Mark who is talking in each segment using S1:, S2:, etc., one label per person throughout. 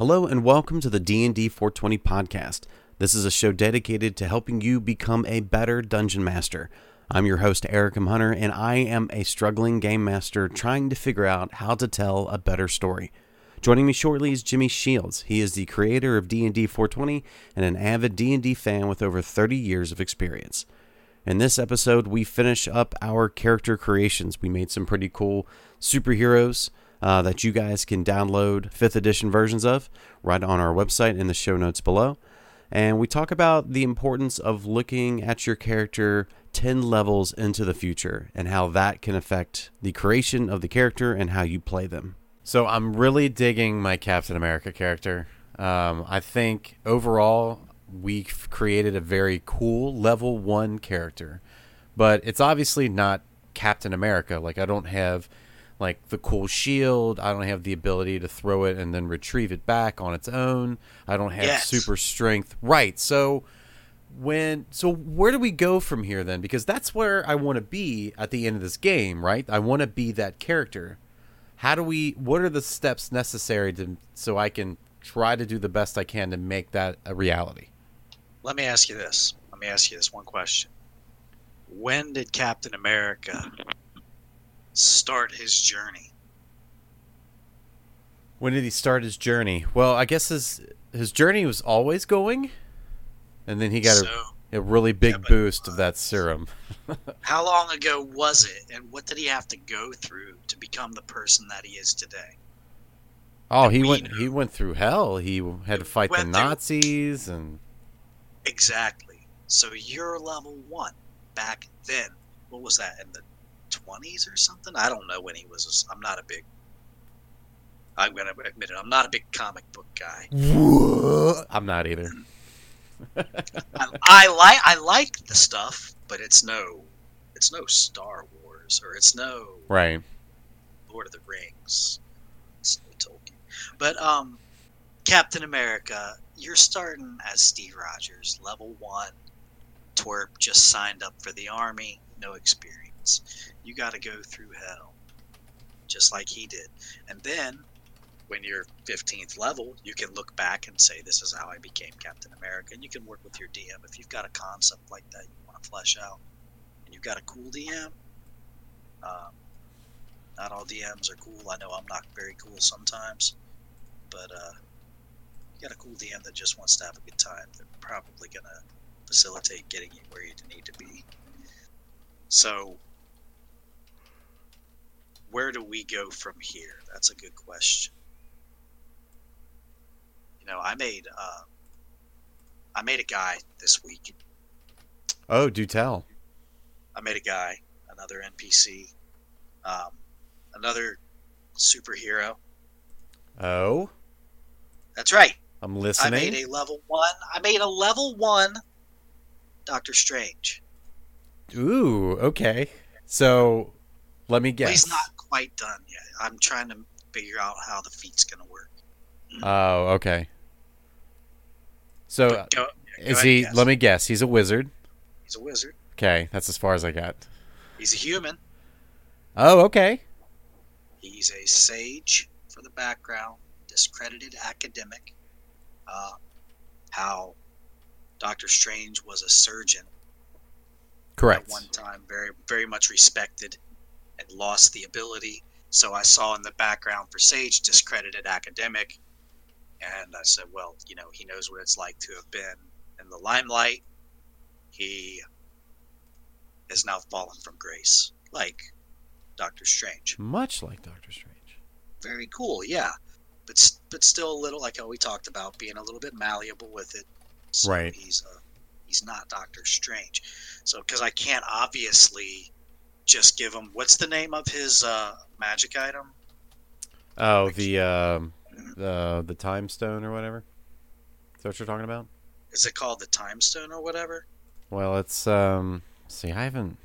S1: Hello and welcome to the D&D 420 podcast. This is a show dedicated to helping you become a better dungeon master. I'm your host Eric M. Hunter and I am a struggling game master trying to figure out how to tell a better story. Joining me shortly is Jimmy Shields. He is the creator of D&D 420 and an avid D&D fan with over 30 years of experience. In this episode, we finish up our character creations. We made some pretty cool superheroes uh, that you guys can download 5th edition versions of right on our website in the show notes below. And we talk about the importance of looking at your character 10 levels into the future and how that can affect the creation of the character and how you play them. So I'm really digging my Captain America character. Um, I think overall, we've created a very cool level one character, but it's obviously not Captain America. Like, I don't have like the cool shield. I don't have the ability to throw it and then retrieve it back on its own. I don't have
S2: Yes.
S1: super strength. Right. So when so where do we go from here then? Because that's where I want to be at the end of this game, right? I want to be that character. How do we what are the steps necessary to so I can try to do the best I can to make that a reality?
S2: Let me ask you this. Let me ask you this one question. When did Captain America start his journey?
S1: When did he start his journey? Well, I guess his his journey was always going, and then he got
S2: so,
S1: a, a really big
S2: Yeah,
S1: boost of that serum.
S2: how long ago was it, and what did he have to go through to become the person that he is today?
S1: Oh, he
S2: we
S1: went
S2: know.
S1: he went through hell. He had to fight the
S2: Went through-
S1: Nazis and
S2: Exactly. So you're level one. Back then, what was that in the twenties or something? I don't know when he was. I'm not a big. I'm gonna admit it. I'm not a big comic book guy.
S1: I'm not either.
S2: I, I like I like the stuff, but it's no, it's no Star Wars or it's no
S1: Right.
S2: Lord of the Rings. It's no Tolkien. But um, Captain America, you're starting as Steve Rogers, level one. Twerp just signed up for the army, no experience. You got to go through hell, just like he did. And then, when you're 15th level, you can look back and say, "This is how I became Captain America." And you can work with your DM if you've got a concept like that you want to flesh out, and you've got a cool DM. Um, not all DMs are cool. I know I'm not very cool sometimes, but uh, you got a cool DM that just wants to have a good time. They're probably gonna facilitate getting you where you need to be. So, where do we go from here? That's a good question. You know, I made uh, I made a guy this week.
S1: Oh, do tell.
S2: I made a guy, another NPC, um, another superhero.
S1: Oh,
S2: That's right.
S1: I'm listening.
S2: I made a level one. I made a level one Doctor Strange.
S1: Ooh, okay. So, let me guess.
S2: he's not quite done yet. I'm trying to figure out how the feat's going to work.
S1: Oh, okay. So,
S2: go- go
S1: is
S2: ahead
S1: he?
S2: guess.
S1: Let me guess. He's a wizard.
S2: He's a wizard.
S1: Okay, that's as far as I got.
S2: He's a human.
S1: Oh, okay.
S2: He's a sage for the background, discredited academic. Uh, how Doctor Strange was a surgeon
S1: Correct.
S2: at one time, very very much respected, and lost the ability. So I saw in the background for Sage discredited academic, and I said, well, you know, he knows what it's like to have been in the limelight. He has now fallen from grace, like Doctor Strange.
S1: Much like Doctor Strange.
S2: Very cool, yeah, but but still a little like how we talked about being a little bit malleable with it. So
S1: Right.
S2: He's uh, he's not Doctor Strange. So because I can't obviously just give him what's the name of his uh, magic item?
S1: Oh, the um, the the time stone or whatever. Is that what you're talking about?
S2: Is it called the Time Stone or whatever?
S1: Well, it's um. See, I haven't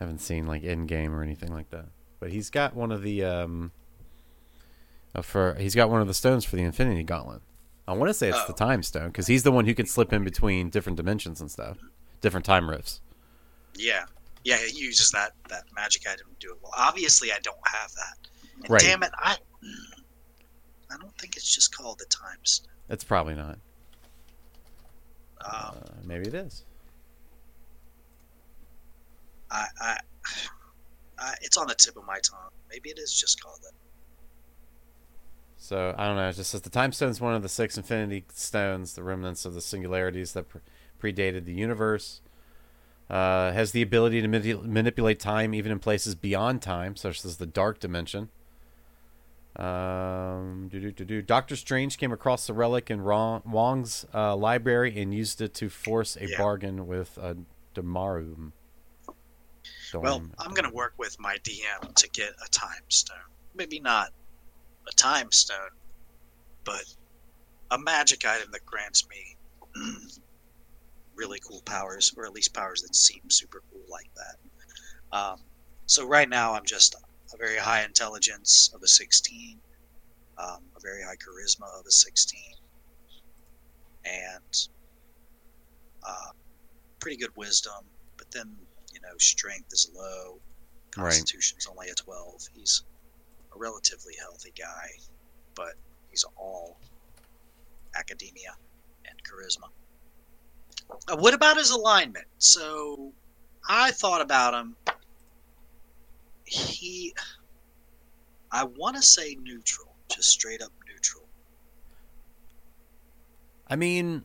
S1: I haven't seen like in game or anything like that. But he's got one of the um. Uh, for he's got one of the stones for the Infinity Gauntlet. I want to say it's the
S2: Oh.
S1: Time Stone because he's the one who can slip in between different dimensions and stuff, different time rifts.
S2: Yeah, yeah. He uses that that magic item to do it. Well, obviously I don't have that. And
S1: Right.
S2: Damn it, I I don't think it's just called the Time Stone.
S1: It's probably not.
S2: Um,
S1: Uh, maybe it is.
S2: I, I, I, it's on the tip of my tongue. Maybe it is just called that.
S1: So I don't know. It just says the time stone is one of the six infinity stones, the remnants of the singularities that pre- predated the universe. Uh, has the ability to mani- manipulate time even in places beyond time, such as the dark dimension. Um. Doctor Strange came across the relic in Wong's uh, library and used it to force a
S2: Yeah.
S1: bargain with uh, Dormammu.
S2: Well, I'm going to work with my DM to get a time stone. Maybe not a time stone, but a magic item that grants me really cool powers, or at least powers that seem super cool like that. Um, so right now, I'm just a very high intelligence of a 16, um, a very high charisma of a 16, and uh, pretty good wisdom. But then, you know, strength is low,
S1: Right.
S2: constitution's only a 12. He's a relatively healthy guy, but he's all academia and charisma. Uh, what about his alignment? So I thought about him. He, I want to say neutral, just straight up neutral.
S1: I mean,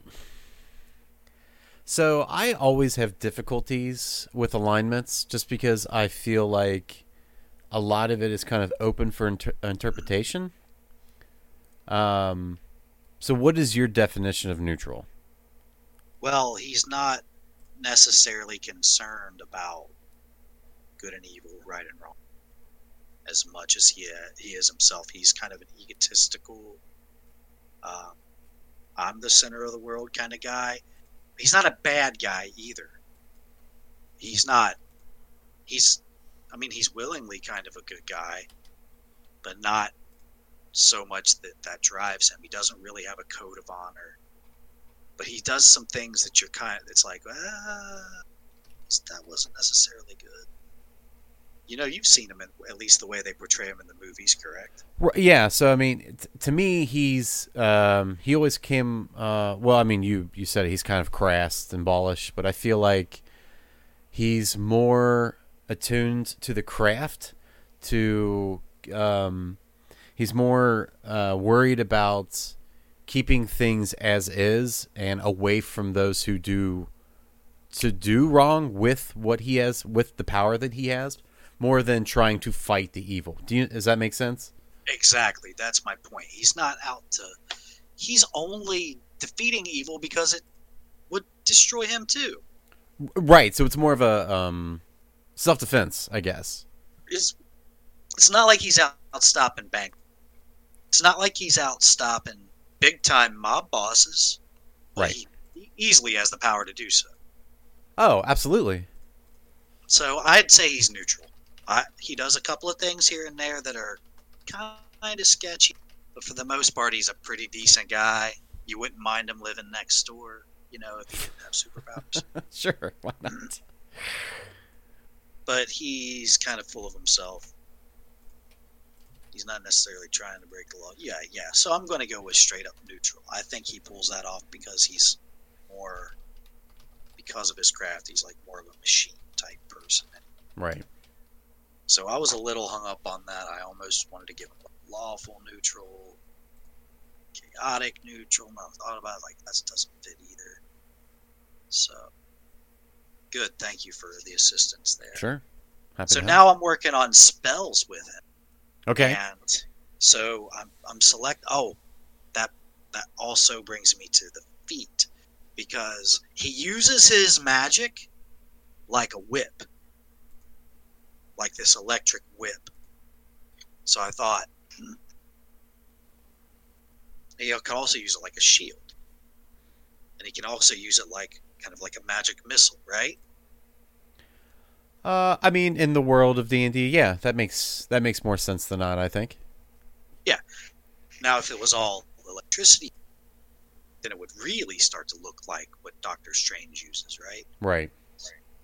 S1: so I always have difficulties with alignments just because I feel like a lot of it is kind of open for inter- interpretation. Um, so what is your definition of neutral?
S2: Well, he's not necessarily concerned about good and evil, right and wrong, as much as he he is himself. He's kind of an egotistical, um, I'm the center of the world kind of guy. He's not a bad guy either. He's not. He's, I mean, he's willingly kind of a good guy, but not so much that that drives him. He doesn't really have a code of honor but he does some things that you're kind of it's like ah, that wasn't necessarily good you know you've seen him in at least the way they portray him in the movies correct
S1: Yeah, so I mean, t- to me, he's um, he always came. Uh, well, I mean, you you said he's kind of crass and ballish, but I feel like he's more attuned to the craft. To um, he's more uh, worried about keeping things as is and away from those who do to do wrong with what he has with the power that he has more than trying to fight the evil. Do you, does that make sense?
S2: exactly that's my point he's not out to he's only defeating evil because it would destroy him too
S1: Right. So it's more of a um, self defense, I guess.
S2: it's, it's not like he's out, out stopping bank it's not like he's out stopping big time mob bosses
S1: Right.
S2: he, he easily has the power to do so
S1: Oh, absolutely.
S2: So I'd say he's neutral. I, he does a couple of things here and there that are kind of sketchy, but for the most part, he's a pretty decent guy. You wouldn't mind him living next door, you know, if he didn't have superpowers.
S1: sure. Why not?
S2: but he's kind of full of himself. He's not necessarily trying to break the law. Yeah, yeah. So I'm going to go with straight up neutral. I think he pulls that off because he's more, because of his craft, he's like more of a machine type person.
S1: Right.
S2: So I was a little hung up on that. I almost wanted to give him a lawful neutral, chaotic neutral. And I thought about it, like that doesn't fit either. So good. Thank you for the assistance there.
S1: Sure. Happy
S2: So now I'm working on spells with him.
S1: Okay.
S2: and so I'm I'm select. Oh, that that also brings me to the feat because he uses his magic like a whip, like this electric whip. So I thought hmm, he can also use it like a shield, and he can also use it like kind of like a magic missile, right?
S1: Uh, I mean, in the world of D and D, yeah, that makes that makes more sense than not. I think. Yeah.
S2: Now, if it was all electricity, then it would really start to look like what Doctor Strange uses, right?
S1: Right.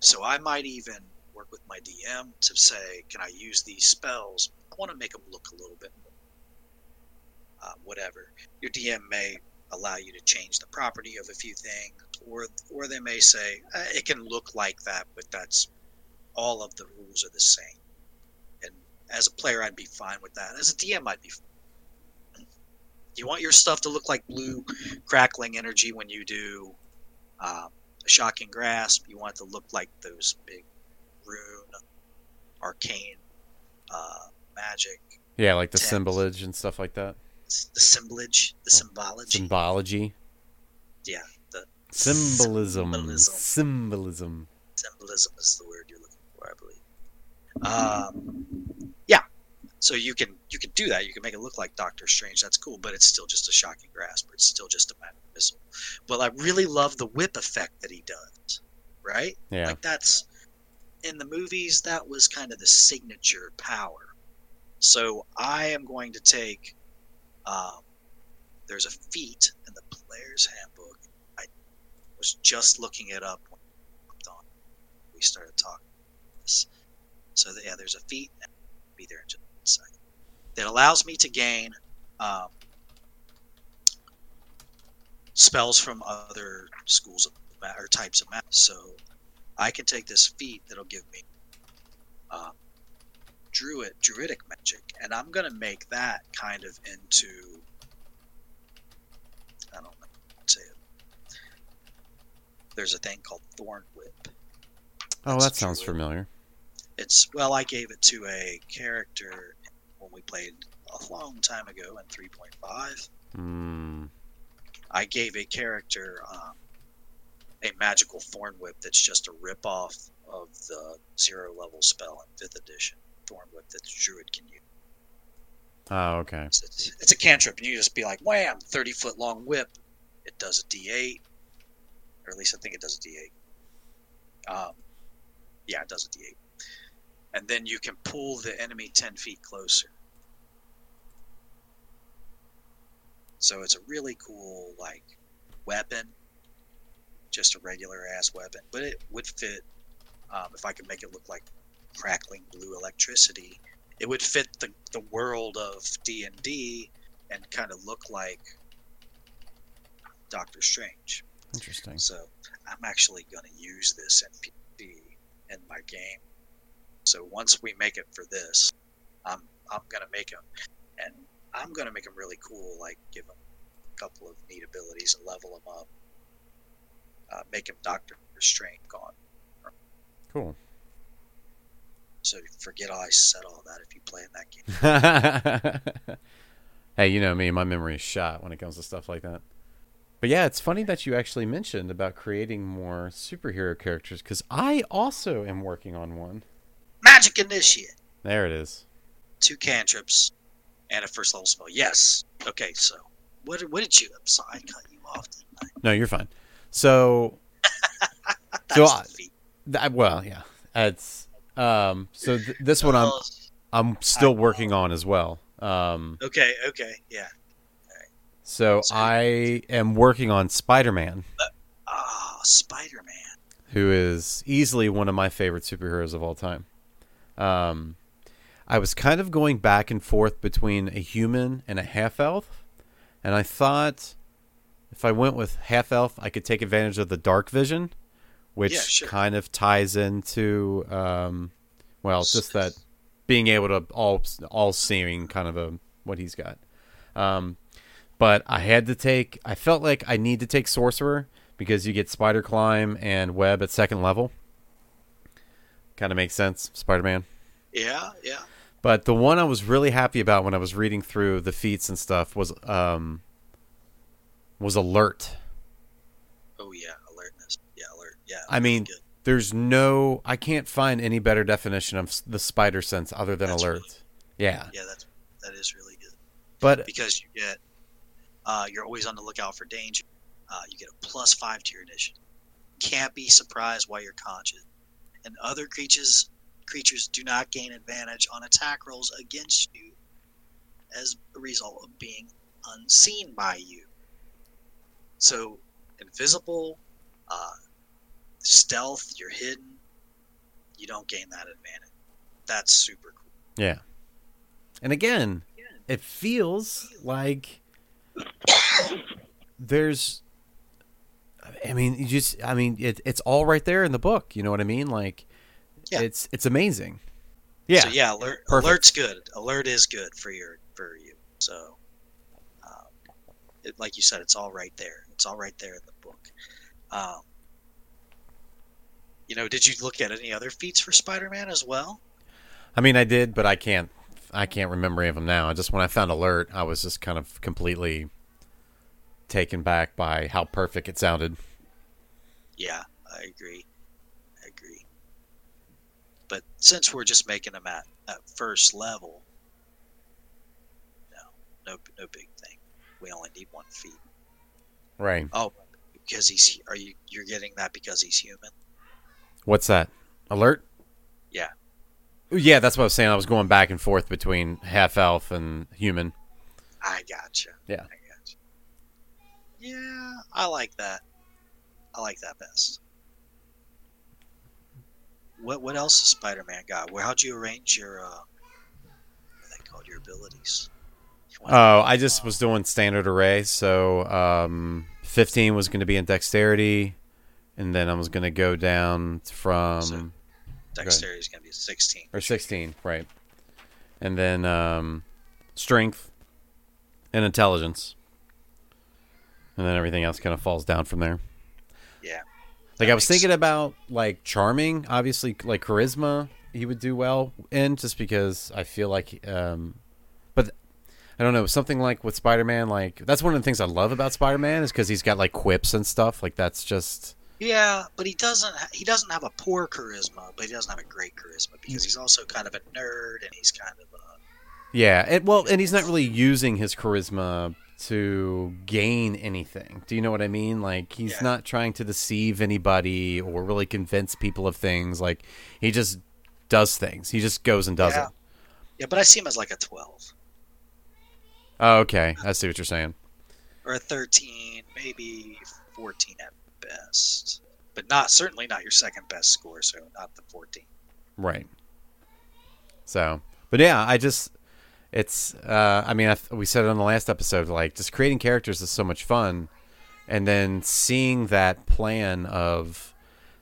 S2: So I might even work with my DM to say, can I use these spells? I want to make them look a little bit more uh, whatever. Your DM may allow you to change the property of a few things, or or they may say uh, it can look like that, but that's all of the rules are the same. And as a player, I'd be fine with that. As a DM, I'd be. Fine. You want your stuff to look like blue, crackling energy when you do um, a shocking grasp. You want it to look like those big rune, arcane, uh, magic.
S1: Yeah, like the
S2: Text.
S1: symbolage and stuff like that.
S2: The symbolage, the symbology.
S1: Symbology.
S2: yeah, the
S1: Symbolism.
S2: Symbolism.
S1: Symbolism.
S2: symbolism is the word you're looking for, I believe. Um, yeah. So you can you can do that. You can make it look like Doctor Strange. That's cool, but it's still just a shocking grasp. Or it's still just a magic missile. But I really love the whip effect that he does. Right?
S1: Yeah.
S2: Like that's in the movies. That was kind of the signature power. So I am going to take. Um, there's a feat in the player's handbook. I was just looking it up when we. We started talking. This. So yeah, there's a feat. I'll be there in just a second. That allows me to gain um, spells from other schools of ma- or types of magic. So I can take this feat that'll give me um, druid druidic magic, and I'm gonna make that kind of into I don't know how to say it. There's a thing called Thorn Whip.
S1: Oh,
S2: That's
S1: that sounds familiar.
S2: It's well, I gave it to a character when we played a long time ago in 3.5.
S1: Hmm.
S2: I gave a character um, a magical thorn whip that's just a ripoff of the zero level spell in fifth edition thorn whip that the druid can use.
S1: Oh, okay.
S2: It's, it's, it's a cantrip, and you just be like, wham, 30 foot long whip. It does a d8, or at least I think it does a d8. Um, yeah, it does a d8. And then you can pull the enemy 10 feet closer. So it's a really cool, like, weapon. Just a regular ass weapon. But it would fit, um, if I could make it look like crackling blue electricity, it would fit the, the world of D&D and kind of look like Doctor Strange.
S1: Interesting.
S2: So I'm actually going to use this NPC in my game. So once we make it for this, I'm I'm going to make them, and I'm going to make them really cool. Like give them a couple of neat abilities and level them up. Uh, make him Doctor Strange gone.
S1: Cool.
S2: So forget all I said all that if you play in that game.
S1: hey, you know me, my memory is shot when it comes to stuff like that. But yeah, it's funny that you actually mentioned about creating more superhero characters because I also am working on one.
S2: Magic Initiate.
S1: There it is.
S2: two cantrips and a first level spell. Yes. Okay, so what what did you? I'm sorry, I cut you off. Didn't I?
S1: No, you're fine. So,
S2: That's
S1: So I-
S2: feat.
S1: th- well, yeah, it's um. So th- this one I'm
S2: Oh,
S1: I'm still working on as well. Um.
S2: okay, okay, yeah.
S1: So
S2: So-
S1: I am working on Spider-Man,
S2: Ah, Spider Man.
S1: who is easily one of my favorite superheroes of all time. Um, I was kind of going back and forth between a human and a half elf, and I thought if I went with half elf, I could take advantage of the dark vision, which
S2: Yeah, sure.
S1: kind of ties into, um, well, just that being able to all all seeing kind of a what he's got. Um, but I had to take. I felt like I need to take sorcerer because you get spider climb and web at second level. Kind of makes sense, Spider Man.
S2: Yeah, yeah.
S1: But the one I was really happy about when I was reading through the feats and stuff was um was alert.
S2: Oh yeah, alertness. Yeah, alert. Yeah.
S1: I mean,
S2: good.
S1: there's no I can't find any better definition of the spider sense other than
S2: That's
S1: alert.
S2: really-
S1: Yeah.
S2: yeah, that's that is really good
S1: But
S2: because you get uh, you're always on the lookout for danger. Uh, you get a plus five to your initiative. Can't be surprised while you're conscious, and other creatures creatures do not gain advantage on attack rolls against you as a result of being unseen by you. So, invisible, uh, stealth, you're hidden. You don't gain that advantage. That's super cool.
S1: yeah. And again, it feels like there's I mean, you just I mean, it, it's all right there in the book, you know what I mean? Like
S2: Yeah.
S1: it's it's amazing. Yeah.
S2: So yeah, alert,
S1: Perfect.
S2: alert's good. Alert is good for your for you. So, um, it, like you said, it's all right there. It's all right there in the book. Um, you know, did you look at any other feats for Spider-Man as well?
S1: I mean, I did, but I can't I can't remember any of them now. I just when I found alert, I was just kind of completely taken back by how perfect it sounded.
S2: Yeah, I agree. I agree. But since we're just making them at, at first level, no, no, no big thing. We only need one feat.
S1: Right.
S2: Oh, because he's are you you're getting that because he's human?
S1: What's that? Alert?
S2: Yeah.
S1: Yeah, that's what I was saying. I was going back and forth between half elf and human.
S2: I gotcha.
S1: Yeah.
S2: I. Yeah, I like that. I like that best. What what else has Spider Man got? Where how'd you arrange your uh what are they called your abilities? You
S1: Oh, I just was doing standard array. So um, 15 was going to be in dexterity, and then I was going to go down from
S2: So- Dexterity is gonna be sixteen.
S1: or 16, right? And then um, strength and intelligence, and then everything else kind of falls down from there.
S2: Yeah.
S1: Like I was thinking about like charming, obviously like charisma he would do well in just because I feel like um but I don't know, something like with Spider-Man like that's one of the things I love about Spider-Man is cuz he's got like quips and stuff. Like that's just
S2: Yeah, but he doesn't. ha- He doesn't have a poor charisma, but he doesn't have a great charisma because he's also kind of a nerd and he's kind of a
S1: yeah, it well and he's not really using his charisma to gain anything. Do you know what I mean? Like he's
S2: Yeah.
S1: not trying to deceive anybody or really convince people of things. Like he just does things. He just goes and does
S2: Yeah.
S1: it.
S2: yeah. But I see him as like a twelve
S1: Oh, okay. I see what you're saying.
S2: or a thirteen, maybe fourteen at best, but not certainly not your second best score. So not the fourteen.
S1: Right. So, but yeah, I just it's uh I mean, I, th- we said it on the last episode like just creating characters is so much fun and then seeing that plan of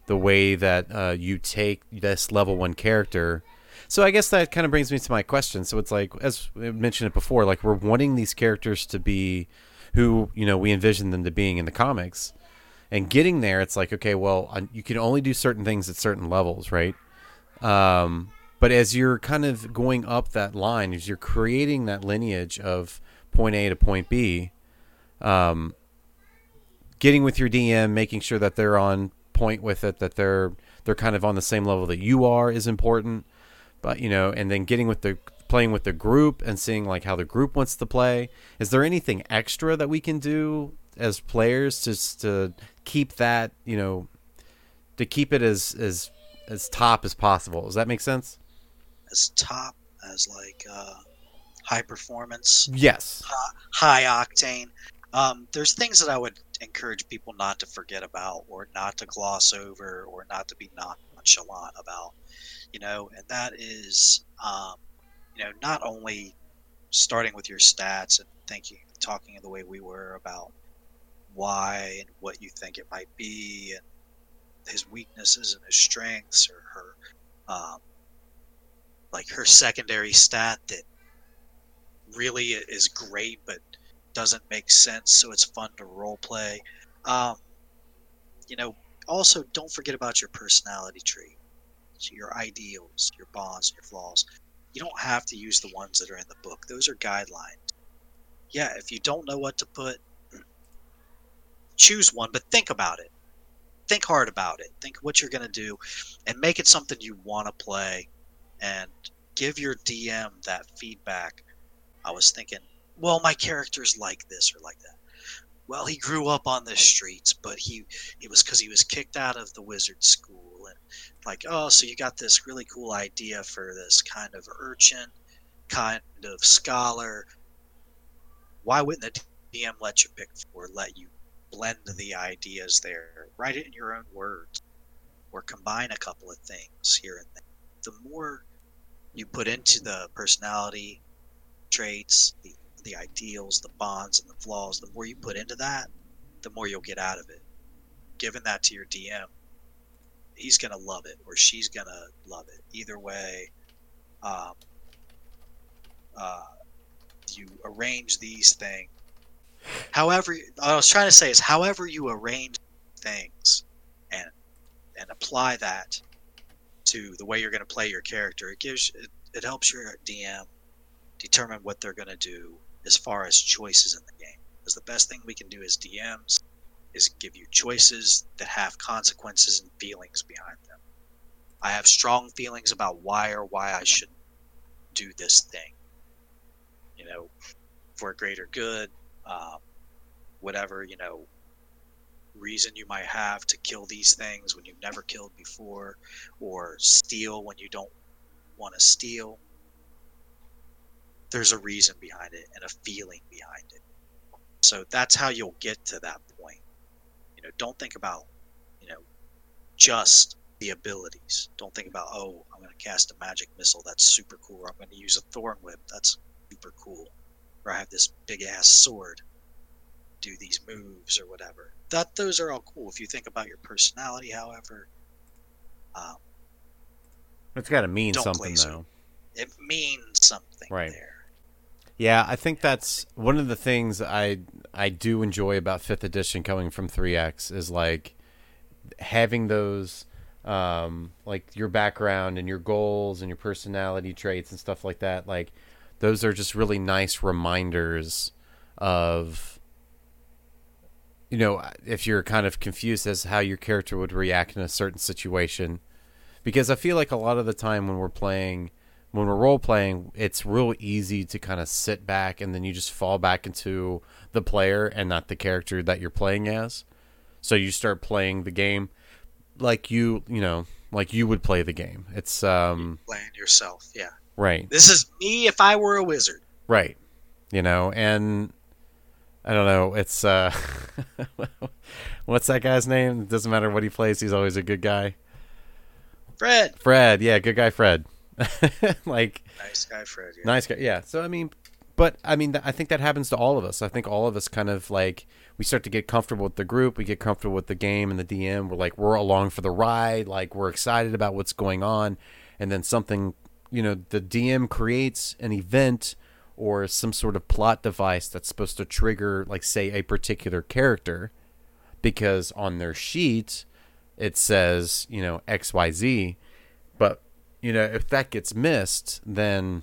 S1: the way that uh, you take this level 1 character. So I guess that kind of brings me to my question. So it's like as I mentioned it before, like we're wanting these characters to be who, you know, we envision them to being in the comics. And getting there, it's like, okay, well, uh, you can only do certain things at certain levels, right? Um, but as you're kind of going up that line, as you're creating that lineage of point A to point B, um, getting with your DM, making sure that they're on point with it, that they're they're kind of on the same level that you are is important. But you know, and then getting with the playing with the group and seeing like how the group wants to play. Is there anything extra that we can do as players just to keep that you know to keep it as as as top as possible? Does that make sense?
S2: As top as like uh, high performance,
S1: Yes.
S2: high octane. Um, there's things that I would encourage people not to forget about, or not to gloss over, or not to be not nonchalant about. You know, and that is, um, you know, not only starting with your stats and thinking, talking the way we were about why and what you think it might be, and his weaknesses and his strengths, or her, um, like her secondary stat that really is great, but doesn't make sense, so it's fun to role play. Um, you know, also don't forget about your personality tree, so your ideals, your bonds, your flaws. You don't have to use the ones that are in the book; those are guidelines. Yeah, if you don't know what to put, choose one, but think about it. Think hard about it. Think what you're going to do, and make it something you want to play, and give your DM that feedback. I was thinking, well, my character's like this or like that. Well, he grew up on the streets, but he it was because he was kicked out of the wizard school, and like, oh, so you got this really cool idea for this kind of urchin, kind of scholar. Why wouldn't the DM let you pick or let you blend the ideas there? Write it in your own words, or combine a couple of things here and there. The more you put into the personality traits, the the ideals, the bonds, and the flaws. The more you put into that, the more you'll get out of it. Giving that to your DM, he's gonna love it or she's gonna love it. Either way, um, uh, you arrange these things. However, I was trying to say is however you arrange things and and apply that to the way you're going to play your character. It gives it, it helps your DM determine what they're going to do as far as choices in the game. Because the best thing we can do as DMs is give you choices that have consequences and feelings behind them. I have strong feelings about why or why I should do this thing. You know, for a greater good, um, whatever you know reason you might have to kill these things when you've never killed before, or steal when you don't want to steal. There's a reason behind it and a feeling behind it. So that's how you'll get to that point. You know, don't think about, you know, just the abilities. Don't think about, oh, I'm going to cast a magic missile. That's super cool. Or I'm going to use a thorn whip. That's super cool. Or I have this big ass sword. Do these moves or whatever. That those are all cool. If you think about your personality, however, um,
S1: It's got to mean something
S2: place it.
S1: though.
S2: it means something
S1: Right.
S2: there.
S1: Yeah, I think that's one of the things I I do enjoy about fifth edition coming from 3X is like having those um, like your background and your goals and your personality traits and stuff like that. Like those are just really nice reminders of you know if you're kind of confused as how your character would react in a certain situation because I feel like a lot of the time when we're playing when we're role playing, it's real easy to kind of sit back and then you just fall back into the player and not the character that you're playing as. So you start playing the game like you, you know, like you would play the game. It's um
S2: Playing yourself, yeah.
S1: right.
S2: This is me if I were a wizard.
S1: Right. You know, and I don't know, it's uh what's that guy's name? It doesn't matter what he plays, he's always a good guy.
S2: Fred,
S1: Fred, yeah, good guy Fred. like
S2: nice guy, Fred. Yeah.
S1: Nice guy. Yeah. So I mean, but I mean, I think that happens to all of us. I think all of us kind of like we start to get comfortable with the group, we get comfortable with the game and the DM. We're like we're along for the ride, like we're excited about what's going on, and then something, you know, the DM creates an event or some sort of plot device that's supposed to trigger, like say, a particular character, because on their sheet it says, you know, X Y Z, but you know, if that gets missed, then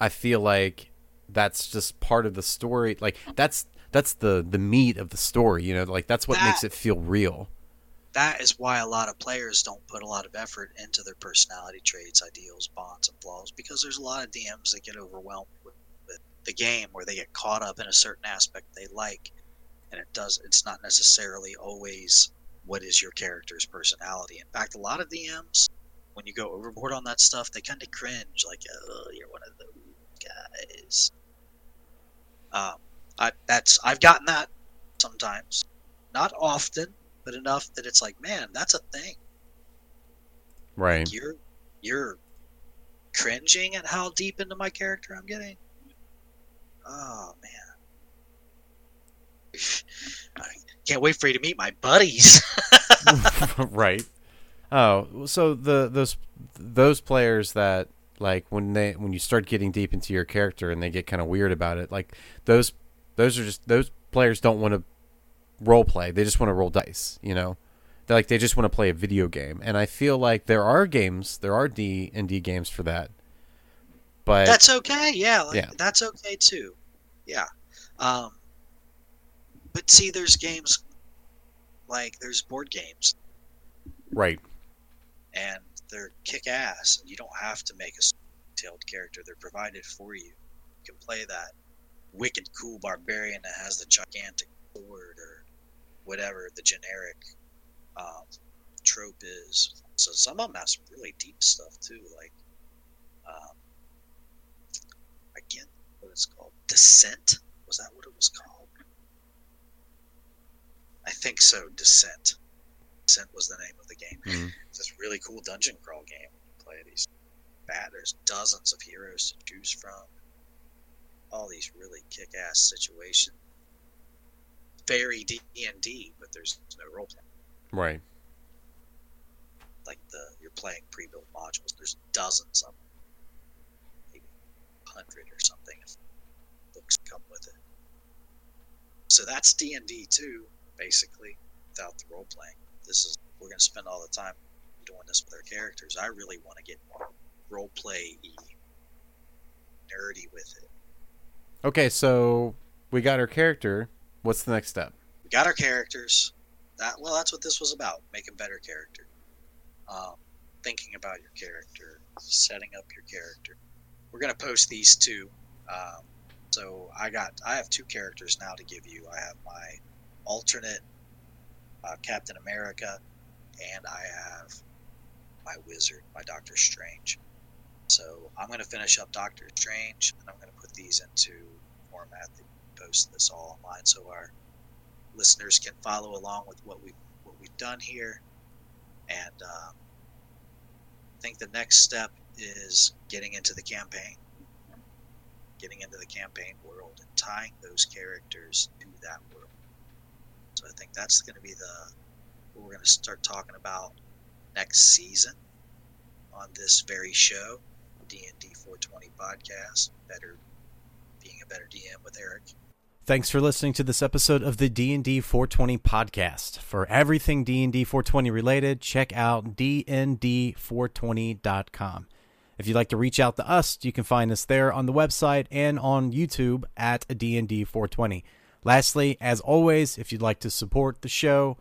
S1: I feel like that's just part of the story. Like that's that's the the meat of the story. You know, like that's what
S2: That-
S1: makes it feel real.
S2: That is why a lot of players don't put a lot of effort into their personality traits, ideals, bonds, and flaws because there's a lot of DMs that get overwhelmed with, with the game where they get caught up in a certain aspect they like, and it does. It's not necessarily always what is your character's personality. In fact, a lot of DMs, when you go overboard on that stuff, they kind of cringe, like, "Oh, you're one of those guys." Um, I that's I've gotten that sometimes, not often, but enough that it's like, man, that's a thing.
S1: Right.
S2: You're you're cringing at how deep into my character I'm getting. Oh man. I can't wait for you to meet my buddies.
S1: right. Oh, so the those those players that like when they when you start getting deep into your character and they get kind of weird about it, like those those are just those players don't want to role play. They just want to roll dice, you know. They're like they just want to play a video game. And I feel like there are games, there are D and D games for that. But
S2: that's okay. Yeah, like,
S1: Yeah.
S2: that's okay too. Yeah. Um, but see, there's games like there's board games,
S1: right.
S2: and they're kick ass. You don't have to make a detailed character; they're provided for you. You can play that wicked cool barbarian that has the gigantic sword or whatever the generic um, trope is. So some of them have some really deep stuff too, like um, I what it's called. Descent was that what it was called? I think so. Descent. Descent was the name of the game.
S1: Mhm.
S2: It's this really cool dungeon crawl game. You play these bad. There's dozens of heroes to choose from. all these really kick-ass situations. Very D and D, but there's no role play.
S1: Right.
S2: Like the you're playing pre-built modules. There's dozens of them, maybe hundred or something if books come with it. So that's D and D too, basically, without the role playing. This is we're gonna spend all the time doing this with our characters. I really want to get more role play nerdy with it.
S1: Okay, so we got our character. What's the next step?
S2: We got our characters. That well, that's what this was about: making better character. Um, thinking about your character, setting up your character. We're gonna post these two. Um, so I got I have two characters now to give you. I have my alternate uh, Captain America, and I have my wizard, my Doctor Strange. So I'm going to finish up Doctor Strange, and I'm going to put these into format that post this all online, so our listeners can follow along with what we what we've done here. And um, I think the next step is getting into the campaign, getting into the campaign world, and tying those characters to that world. So I think that's going to be the what we're going to start talking about next season on this very show, D&D 420 podcast, better being a better DM with Eric.
S1: Thanks for listening to this episode of the D&D 420 podcast. For everything D&D 420 related, check out dnd420.com. If you'd like to reach out to us, you can find us there on the website and on YouTube at D&D 420. Lastly, as always, if you'd like to support the show,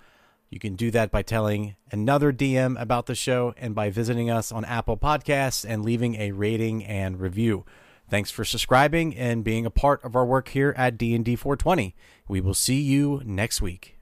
S1: you can do that by telling another DM about the show and by visiting us on Apple Podcasts and leaving a rating and review. Thanks for subscribing and being a part of our work here at D&D 420. We will see you next week.